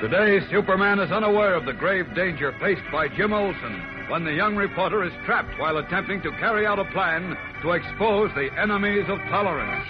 Today, Superman is unaware of the grave danger faced by Jim Olsen when the young reporter is trapped while attempting to carry out a plan to expose the enemies of tolerance.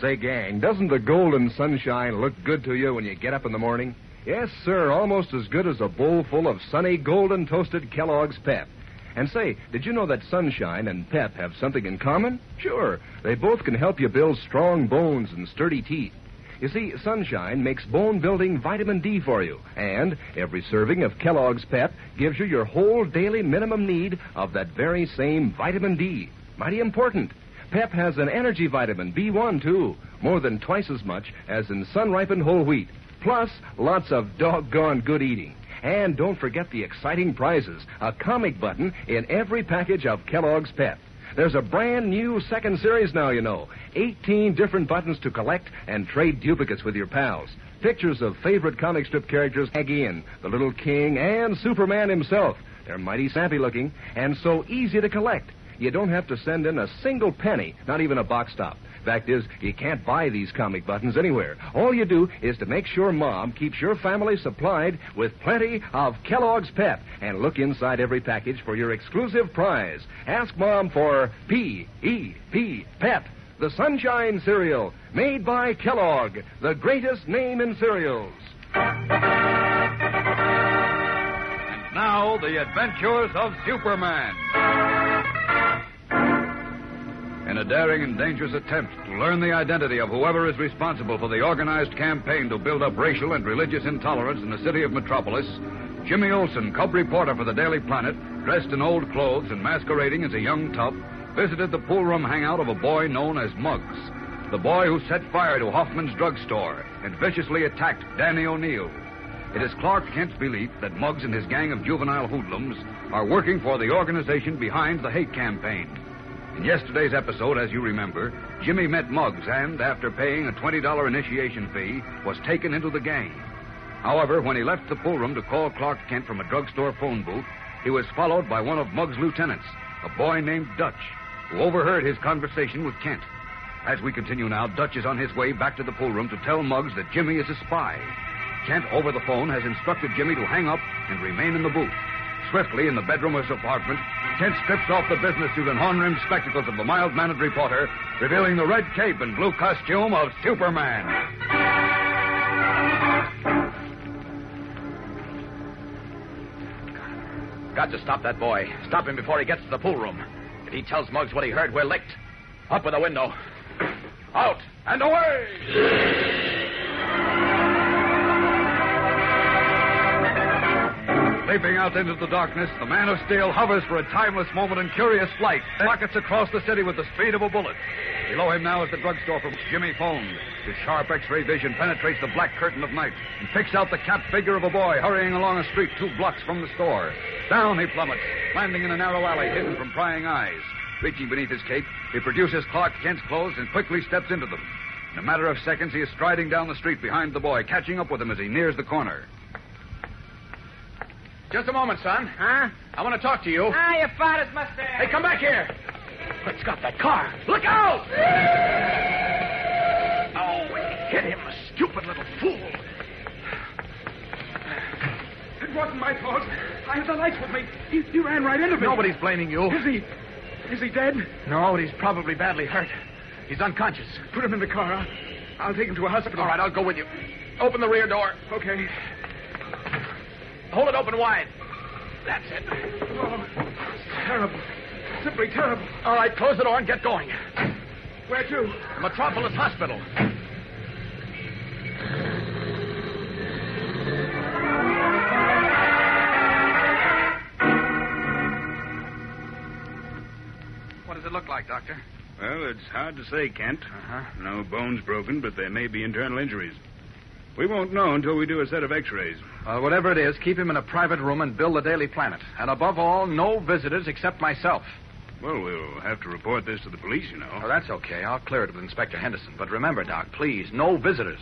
Say, gang, doesn't the golden sunshine look good to you when you get up in the morning? Yes, sir, almost as good as a bowl full of sunny, golden toasted Kellogg's Pep. And say, did you know that sunshine and pep have something in common? Sure, they both can help you build strong bones and sturdy teeth. You see, sunshine makes bone building vitamin D for you, and every serving of Kellogg's Pep gives you your whole daily minimum need of that very same vitamin D. Mighty important. Pep has an energy vitamin, B1, too, more than twice as much as in sun ripened whole wheat, plus lots of doggone good eating. And don't forget the exciting prizes a comic button in every package of Kellogg's Pep. There's a brand new second series now, you know. 18 different buttons to collect and trade duplicates with your pals. Pictures of favorite comic strip characters again, the Little King and Superman himself. They're mighty sappy looking and so easy to collect. You don't have to send in a single penny, not even a box top. Fact is, you can't buy these comic buttons anywhere. All you do is to make sure Mom keeps your family supplied with plenty of Kellogg's Pep and look inside every package for your exclusive prize. Ask Mom for P E P Pep, the Sunshine Cereal, made by Kellogg, the greatest name in cereals. And now, the adventures of Superman. In a daring and dangerous attempt to learn the identity of whoever is responsible for the organized campaign to build up racial and religious intolerance in the city of Metropolis, Jimmy Olsen, cub reporter for the Daily Planet, dressed in old clothes and masquerading as a young tough, visited the pool room hangout of a boy known as Muggs, the boy who set fire to Hoffman's drugstore and viciously attacked Danny O'Neill. It is Clark Kent's belief that Muggs and his gang of juvenile hoodlums are working for the organization behind the hate campaign. In yesterday's episode, as you remember, Jimmy met Muggs and, after paying a $20 initiation fee, was taken into the gang. However, when he left the pool room to call Clark Kent from a drugstore phone booth, he was followed by one of Muggs' lieutenants, a boy named Dutch, who overheard his conversation with Kent. As we continue now, Dutch is on his way back to the pool room to tell Muggs that Jimmy is a spy. Kent, over the phone, has instructed Jimmy to hang up and remain in the booth. Swiftly, in the bedroom of his apartment, Kent strips off the business suit and horn-rimmed spectacles of the mild-mannered reporter, revealing the red cape and blue costume of Superman. Got to stop that boy. Stop him before he gets to the pool room. If he tells Muggs what he heard, we're licked. Up with the window. Out and away! Leaping out into the darkness, the Man of Steel hovers for a timeless moment in curious flight, rockets across the city with the speed of a bullet. Below him now is the drugstore from Jimmy phoned. His sharp X-ray vision penetrates the black curtain of night and picks out the capped figure of a boy hurrying along a street two blocks from the store. Down he plummets, landing in a narrow alley hidden from prying eyes. Reaching beneath his cape, he produces Clark Kent's clothes and quickly steps into them. In a matter of seconds, he is striding down the street behind the boy, catching up with him as he nears the corner. Just a moment, son. Huh? I want to talk to you. Ah, your father's mustache. Hey, come back here. Quick's got that car. Look out! oh, get him, a stupid little fool. It wasn't my fault. I had the lights with me. He, he ran right into me. Nobody's blaming you. Is he? Is he dead? No, he's probably badly hurt. He's unconscious. Put him in the car. I'll, I'll take him to a hospital. All right, I'll go with you. Open the rear door. Okay. Hold it open wide. That's it. Oh, it's terrible. Simply terrible. All right, close the door and get going. Where to? Metropolis Hospital. What does it look like, Doctor? Well, it's hard to say, Kent. Uh-huh. No bones broken, but there may be internal injuries. We won't know until we do a set of x-rays. Uh, whatever it is, keep him in a private room and bill the Daily Planet. And above all, no visitors except myself. Well, we'll have to report this to the police, you know. Oh, that's okay. I'll clear it with Inspector Henderson. But remember, Doc, please, no visitors.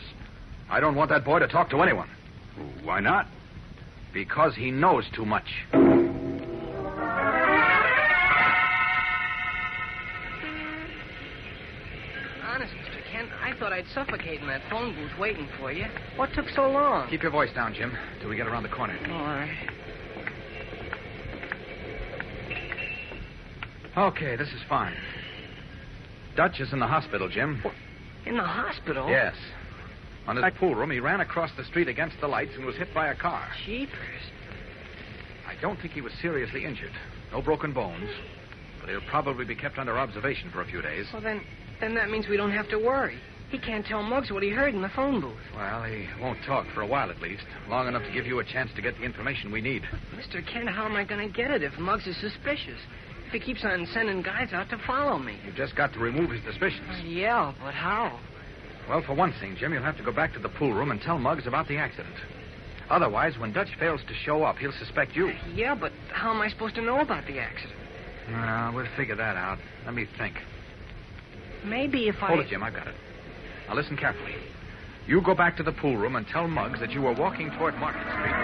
I don't want that boy to talk to anyone. Why not? Because he knows too much. I'd suffocate in that phone booth waiting for you. What took so long? Keep your voice down, Jim, till we get around the corner. All right. Okay, this is fine. Dutch is in the hospital, Jim. In the hospital? Yes. On his pool room, he ran across the street against the lights and was hit by a car. Jeepers. I don't think he was seriously injured. No broken bones. But he'll probably be kept under observation for a few days. Well, then, then that means we don't have to worry. He can't tell Muggs what he heard in the phone booth. Well, he won't talk for a while at least. Long enough to give you a chance to get the information we need. Mr. Kent, how am I going to get it if Muggs is suspicious? If he keeps on sending guys out to follow me. You've just got to remove his suspicions. Yeah, but how? Well, for one thing, Jim, you'll have to go back to the pool room and tell Muggs about the accident. Otherwise, when Dutch fails to show up, he'll suspect you. Yeah, but how am I supposed to know about the accident? Uh, we'll figure that out. Let me think. Maybe if I. Hold it, Jim. I've got it. Now listen carefully. You go back to the pool room and tell Muggs that you were walking toward Market Street.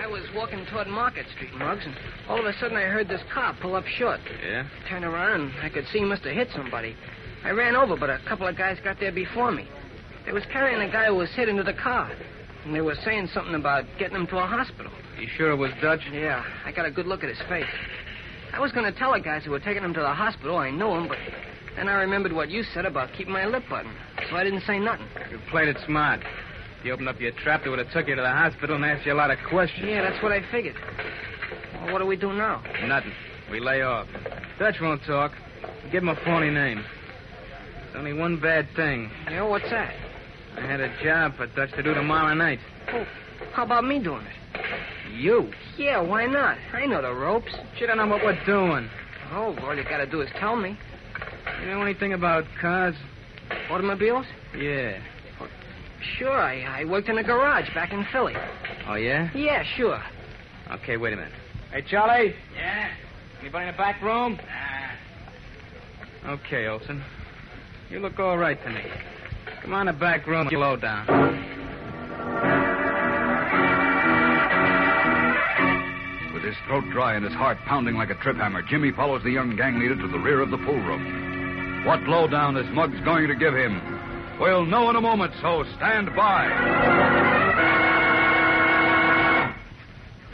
I was walking toward Market Street, Muggs, and all of a sudden I heard this car pull up short. Yeah? Turn around, I could see he must have hit somebody. I ran over, but a couple of guys got there before me. They was carrying a guy who was hit into the car. And they were saying something about getting him to a hospital. You sure it was Dutch? Yeah, I got a good look at his face. I was going to tell the guys who were taking him to the hospital I knew him, but then I remembered what you said about keeping my lip button, so I didn't say nothing. You played it smart. If you opened up your trap, they would have took you to the hospital and asked you a lot of questions. Yeah, that's what I figured. Well, what do we do now? Nothing. We lay off. Dutch won't talk. Give him a phony name. There's only one bad thing. You know, what's that? I had a job for Dutch to do tomorrow night. Oh, how about me doing it? You? Yeah, why not? I know the ropes. You don't know what we're doing. Oh, all you gotta do is tell me. You know anything about cars? Automobiles? Yeah. Sure, I, I worked in a garage back in Philly. Oh, yeah? Yeah, sure. Okay, wait a minute. Hey, Charlie? Yeah? Anybody in the back room? Nah. Okay, Olsen. You look all right to me. Come on the back room. Get low down. With his throat dry and his heart pounding like a trip hammer, Jimmy follows the young gang leader to the rear of the pool room. What lowdown is Muggs going to give him? We'll know in a moment, so stand by.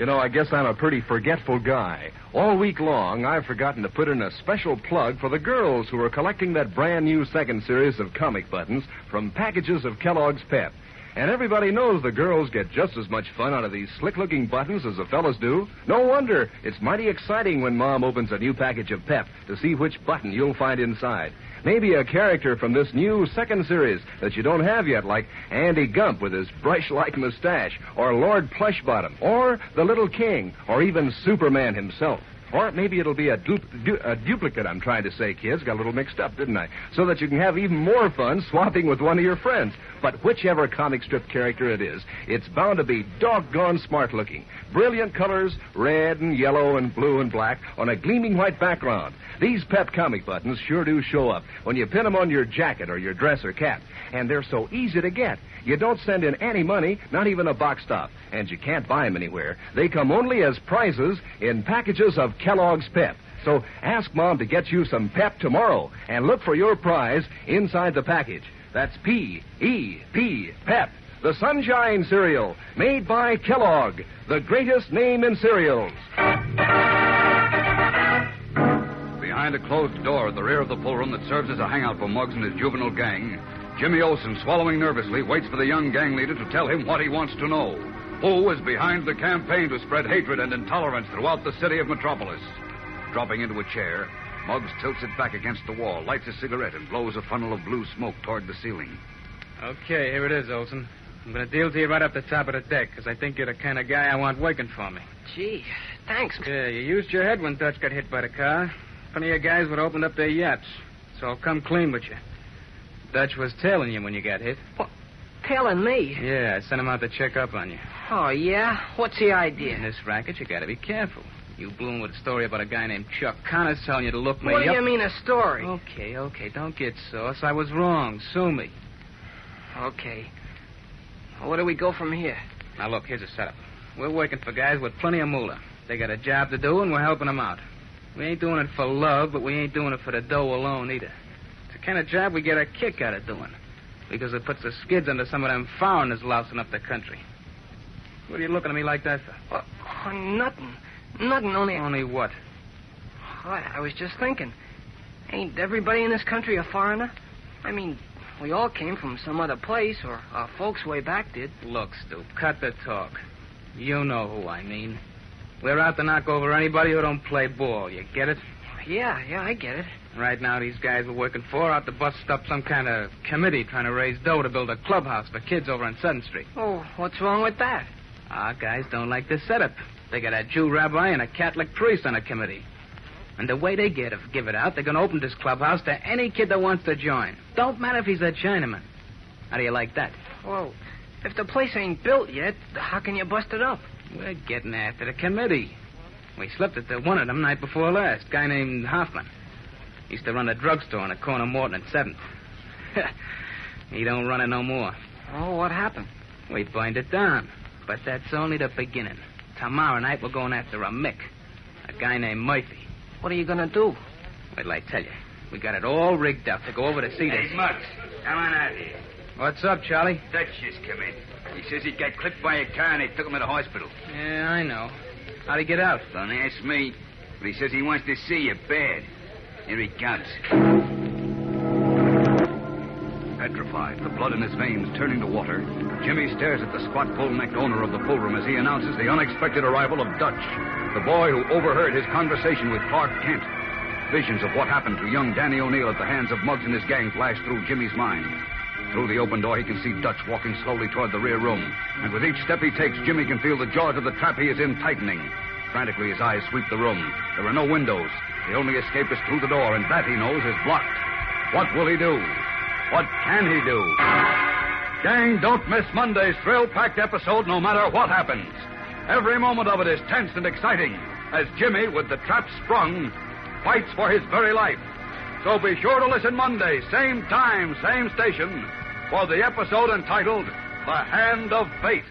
You know, I guess I'm a pretty forgetful guy. All week long, I've forgotten to put in a special plug for the girls who are collecting that brand new second series of comic buttons from packages of Kellogg's Pep. And everybody knows the girls get just as much fun out of these slick looking buttons as the fellas do. No wonder. It's mighty exciting when Mom opens a new package of Pep to see which button you'll find inside. Maybe a character from this new second series that you don't have yet, like Andy Gump with his brush like mustache, or Lord Plushbottom, or the Little King, or even Superman himself. Or maybe it'll be a, du- a duplicate, I'm trying to say, kids. Got a little mixed up, didn't I? So that you can have even more fun swapping with one of your friends. But whichever comic strip character it is, it's bound to be doggone smart looking. Brilliant colors, red and yellow and blue and black, on a gleaming white background. These Pep comic buttons sure do show up when you pin them on your jacket or your dress or cap. And they're so easy to get. You don't send in any money, not even a box stop. And you can't buy them anywhere. They come only as prizes in packages of Kellogg's Pep. So ask Mom to get you some Pep tomorrow and look for your prize inside the package. That's P E P, Pep. The Sunshine Cereal, made by Kellogg, the greatest name in cereals. Behind a closed door at the rear of the pool room that serves as a hangout for Muggs and his juvenile gang, Jimmy Olsen, swallowing nervously, waits for the young gang leader to tell him what he wants to know. Who is behind the campaign to spread hatred and intolerance throughout the city of Metropolis? Dropping into a chair, Muggs tilts it back against the wall, lights a cigarette, and blows a funnel of blue smoke toward the ceiling. Okay, here it is, Olsen. I'm going to deal to you right up the top of the deck, because I think you're the kind of guy I want working for me. Gee, thanks. Yeah, you used your head when Dutch got hit by the car. Plenty of guys would have opened up their yachts. So I'll come clean with you. Dutch was tailing you when you got hit. What? Telling me. Yeah, I sent him out to check up on you. Oh, yeah? What's the idea? In this racket, you gotta be careful. You bloom with a story about a guy named Chuck Connors telling you to look me What do you mean, a story? Okay, okay, don't get sauce. I was wrong. Sue me. Okay. Where do we go from here? Now, look, here's a setup. We're working for guys with plenty of moolah. They got a job to do, and we're helping them out. We ain't doing it for love, but we ain't doing it for the dough alone either. The kind of job we get a kick out of doing. Because it puts the skids under some of them foreigners lousing up the country. What are you looking at me like that for? Oh, oh, nothing. Nothing, only. Only what? I, I was just thinking. Ain't everybody in this country a foreigner? I mean, we all came from some other place, or our folks way back did. Look, Stu, cut the talk. You know who I mean. We're out to knock over anybody who don't play ball. You get it? Yeah, yeah, I get it. Right now, these guys we're working for out to bust up some kind of committee trying to raise dough to build a clubhouse for kids over on Sutton Street. Oh, what's wrong with that? Our guys don't like this setup. They got a Jew rabbi and a Catholic priest on a committee. And the way they get it, give it out, they're going to open this clubhouse to any kid that wants to join. Don't matter if he's a Chinaman. How do you like that? Well, if the place ain't built yet, how can you bust it up? We're getting after the committee. We slipped it to one of them night before last. Guy named Hoffman. Used to run a drugstore on the corner of Morton and 7th. he don't run it no more. Oh, what happened? We burned it down. But that's only the beginning. Tomorrow night we're going after a Mick. A guy named Murphy. What are you gonna do? Wait till I tell you. We got it all rigged up to go over to see this. Hey, Muggs, come on out here. What's up, Charlie? Dutch just come in. He says he got clipped by a car and they took him to the hospital. Yeah, I know. How'd he get out? Don't ask me. But he says he wants to see you bad. Here he comes. Petrified, the blood in his veins turning to water, Jimmy stares at the squat, bull-necked owner of the pool room as he announces the unexpected arrival of Dutch, the boy who overheard his conversation with Clark Kent. Visions of what happened to young Danny O'Neill at the hands of Muggs and his gang flash through Jimmy's mind. Through the open door, he can see Dutch walking slowly toward the rear room. And with each step he takes, Jimmy can feel the jaws of the trap he is in tightening. Frantically, his eyes sweep the room. There are no windows. The only escape is through the door, and that, he knows, is blocked. What will he do? What can he do? Gang, don't miss Monday's thrill-packed episode no matter what happens. Every moment of it is tense and exciting as Jimmy, with the trap sprung, fights for his very life. So be sure to listen Monday, same time, same station, for the episode entitled The Hand of Fate.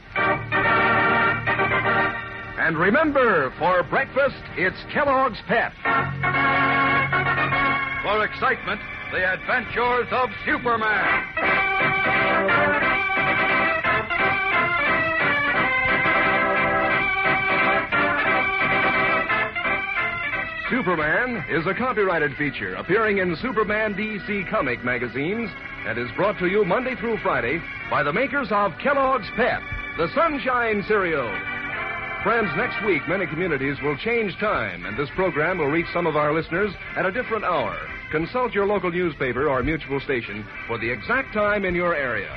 And remember, for breakfast, it's Kellogg's Pep. For excitement, the adventures of Superman. Superman is a copyrighted feature appearing in Superman DC comic magazines and is brought to you Monday through Friday by the makers of Kellogg's Pep, the Sunshine Cereal. Friends, next week many communities will change time, and this program will reach some of our listeners at a different hour. Consult your local newspaper or mutual station for the exact time in your area.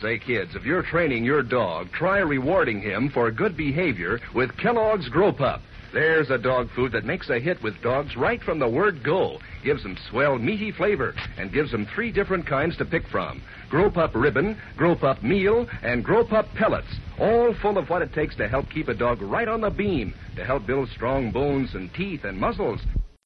Say, kids, if you're training your dog, try rewarding him for good behavior with Kellogg's Gro-Pup. There's a dog food that makes a hit with dogs right from the word go. Gives them swell, meaty flavor and gives them three different kinds to pick from Gro-Pup Ribbon, Gro-Pup Meal, and Gro-Pup Pellets. All full of what it takes to help keep a dog right on the beam, to help build strong bones and teeth and muscles.